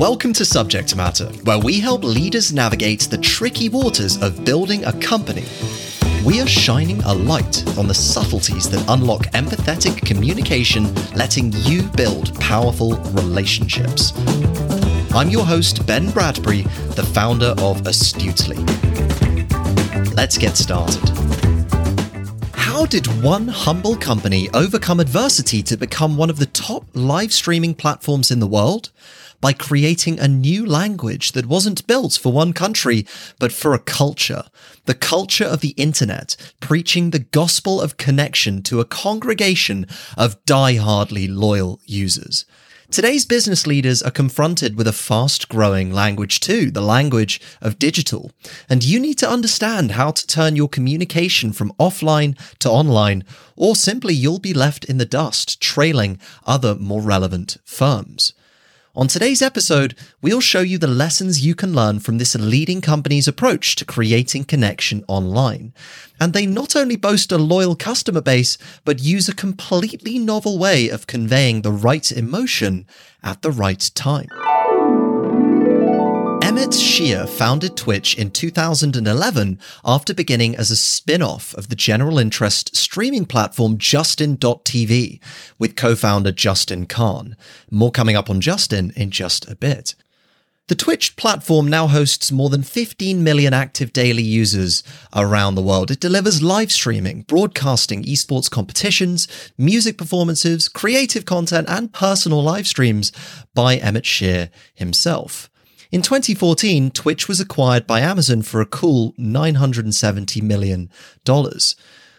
Welcome to Subject Matter, where we help leaders navigate the tricky waters of building a company. We are shining a light on the subtleties that unlock empathetic communication, letting you build powerful relationships. I'm your host, Ben Bradbury, the founder of Astutely. Let's get started. How did one humble company overcome adversity to become one of the top live streaming platforms in the world? By creating a new language that wasn't built for one country, but for a culture. The culture of the internet, preaching the gospel of connection to a congregation of die-hardly loyal users. Today's business leaders are confronted with a fast growing language too, the language of digital. And you need to understand how to turn your communication from offline to online, or simply you'll be left in the dust, trailing other more relevant firms. On today's episode, we'll show you the lessons you can learn from this leading company's approach to creating connection online. And they not only boast a loyal customer base, but use a completely novel way of conveying the right emotion at the right time. Emmett Shear founded Twitch in 2011 after beginning as a spin off of the general interest streaming platform Justin.tv with co founder Justin Kan. More coming up on Justin in just a bit. The Twitch platform now hosts more than 15 million active daily users around the world. It delivers live streaming, broadcasting, esports competitions, music performances, creative content, and personal live streams by Emmett Shear himself. In 2014, Twitch was acquired by Amazon for a cool $970 million.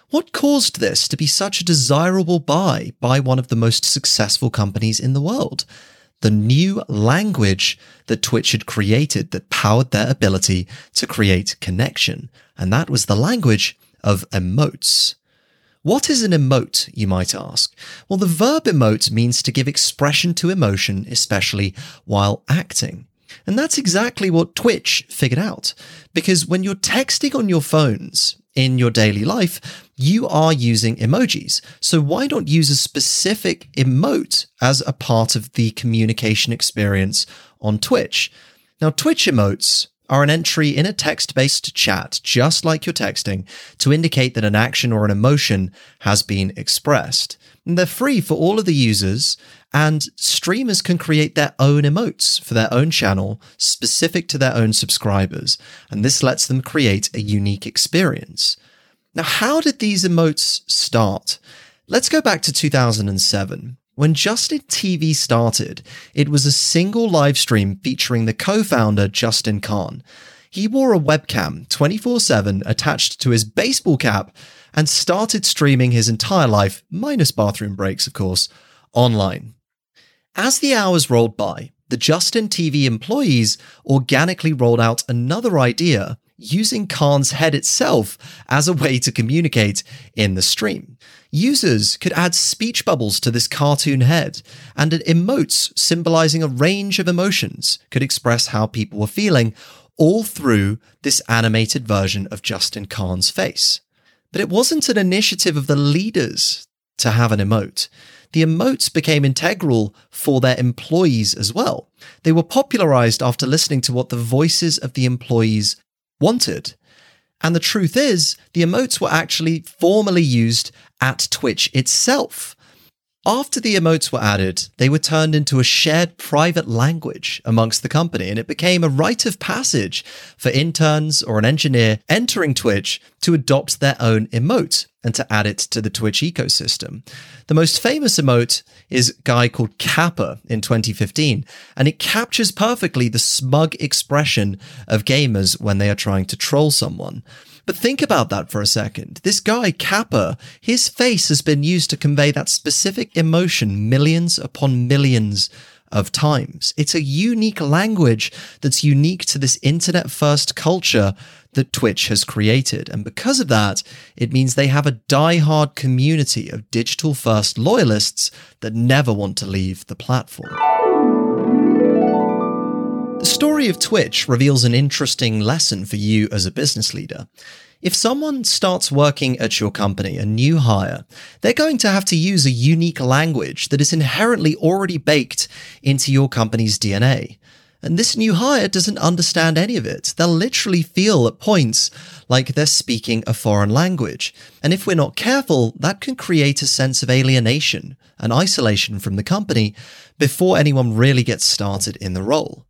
What caused this to be such a desirable buy by one of the most successful companies in the world? The new language that Twitch had created that powered their ability to create connection. And that was the language of emotes. What is an emote, you might ask? Well, the verb emote means to give expression to emotion, especially while acting. And that's exactly what Twitch figured out. Because when you're texting on your phones in your daily life, you are using emojis. So why not use a specific emote as a part of the communication experience on Twitch? Now, Twitch emotes are an entry in a text based chat, just like you're texting, to indicate that an action or an emotion has been expressed. And they're free for all of the users, and streamers can create their own emotes for their own channel specific to their own subscribers. And this lets them create a unique experience. Now, how did these emotes start? Let's go back to 2007. When Justin TV started, it was a single live stream featuring the co founder Justin Kan. He wore a webcam 24 7 attached to his baseball cap and started streaming his entire life, minus bathroom breaks, of course, online. As the hours rolled by, the Justin TV employees organically rolled out another idea using Kan's head itself as a way to communicate in the stream. Users could add speech bubbles to this cartoon head, and emotes symbolizing a range of emotions could express how people were feeling, all through this animated version of Justin Kan's face. But it wasn't an initiative of the leaders to have an emote. The emotes became integral for their employees as well. They were popularized after listening to what the voices of the employees wanted. And the truth is, the emotes were actually formally used at Twitch itself. After the emotes were added, they were turned into a shared private language amongst the company, and it became a rite of passage for interns or an engineer entering Twitch to adopt their own emote and to add it to the Twitch ecosystem. The most famous emote is a guy called Kappa in 2015, and it captures perfectly the smug expression of gamers when they are trying to troll someone. But think about that for a second. This guy, Kappa, his face has been used to convey that specific emotion millions upon millions of times. It's a unique language that's unique to this internet first culture that Twitch has created. And because of that, it means they have a die-hard community of digital first loyalists that never want to leave the platform. The story of Twitch reveals an interesting lesson for you as a business leader. If someone starts working at your company, a new hire, they're going to have to use a unique language that is inherently already baked into your company's DNA. And this new hire doesn't understand any of it. They'll literally feel at points like they're speaking a foreign language. And if we're not careful, that can create a sense of alienation and isolation from the company before anyone really gets started in the role.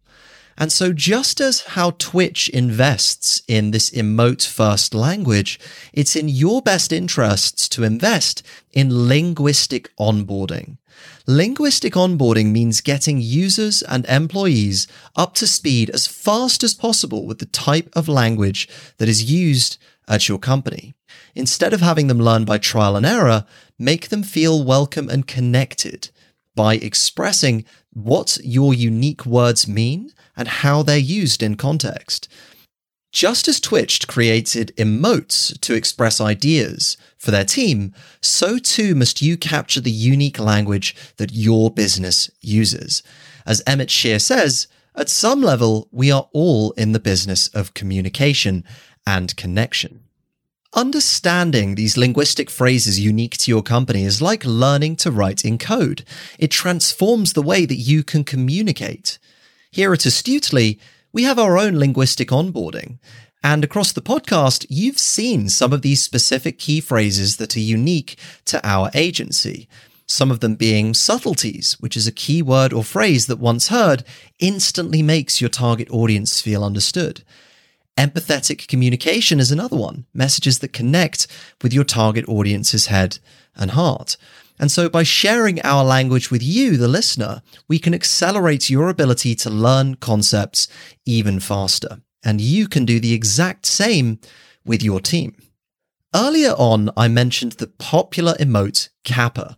And so, just as how Twitch invests in this emote first language, it's in your best interests to invest in linguistic onboarding. Linguistic onboarding means getting users and employees up to speed as fast as possible with the type of language that is used at your company. Instead of having them learn by trial and error, make them feel welcome and connected by expressing what your unique words mean and how they're used in context. Just as Twitch created emotes to express ideas for their team, so too must you capture the unique language that your business uses. As Emmett Shear says, at some level, we are all in the business of communication and connection. Understanding these linguistic phrases unique to your company is like learning to write in code. It transforms the way that you can communicate. Here at Astutely, we have our own linguistic onboarding. And across the podcast, you've seen some of these specific key phrases that are unique to our agency. Some of them being subtleties, which is a key word or phrase that once heard instantly makes your target audience feel understood. Empathetic communication is another one, messages that connect with your target audience's head and heart. And so by sharing our language with you, the listener, we can accelerate your ability to learn concepts even faster. And you can do the exact same with your team. Earlier on, I mentioned the popular emote Kappa.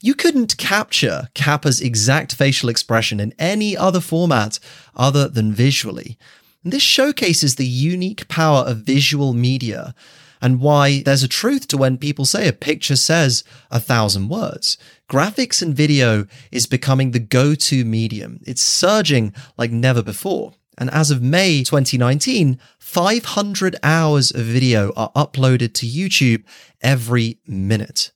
You couldn't capture Kappa's exact facial expression in any other format other than visually. And this showcases the unique power of visual media and why there's a truth to when people say a picture says a thousand words. Graphics and video is becoming the go-to medium. It's surging like never before. And as of May 2019, 500 hours of video are uploaded to YouTube every minute.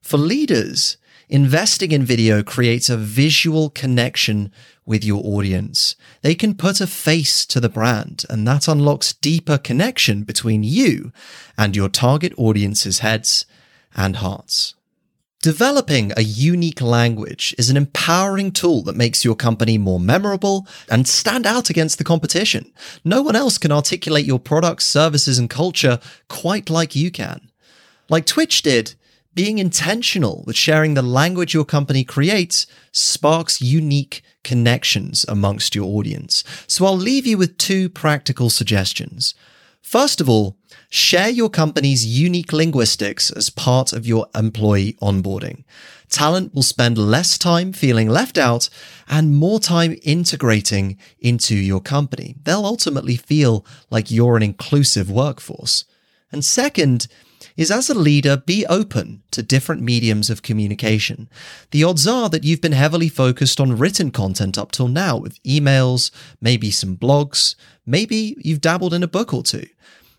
For leaders, investing in video creates a visual connection with your audience. They can put a face to the brand, and that unlocks deeper connection between you and your target audience's heads and hearts. Developing a unique language is an empowering tool that makes your company more memorable and stand out against the competition. No one else can articulate your products, services, and culture quite like you can. Like Twitch did, being intentional with sharing the language your company creates sparks unique connections amongst your audience. So I'll leave you with two practical suggestions. First of all, share your company's unique linguistics as part of your employee onboarding. Talent will spend less time feeling left out and more time integrating into your company. They'll ultimately feel like you're an inclusive workforce. And second, is as a leader, be open to different mediums of communication. The odds are that you've been heavily focused on written content up till now with emails, maybe some blogs, maybe you've dabbled in a book or two.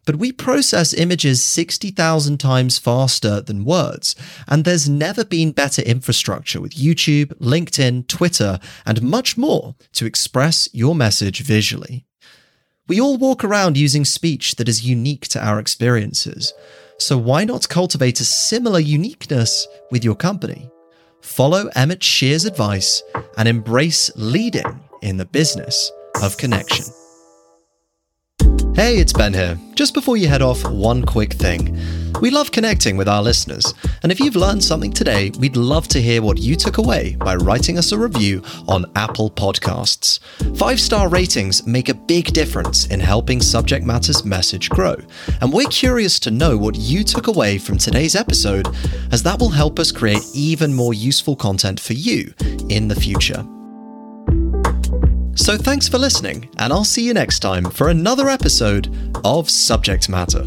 But we process images 60,000 times faster than words, and there's never been better infrastructure with YouTube, LinkedIn, Twitter, and much more to express your message visually. We all walk around using speech that is unique to our experiences. So why not cultivate a similar uniqueness with your company? Follow Emmett Shear's advice and embrace leading in the business of connection. Hey, it's Ben here. Just before you head off, one quick thing. We love connecting with our listeners, and if you've learned something today, we'd love to hear what you took away by writing us a review on Apple Podcasts. Five star ratings make a big difference in helping Subject Matter's message grow, and we're curious to know what you took away from today's episode, as that will help us create even more useful content for you in the future. So thanks for listening, and I'll see you next time for another episode of Subject Matter.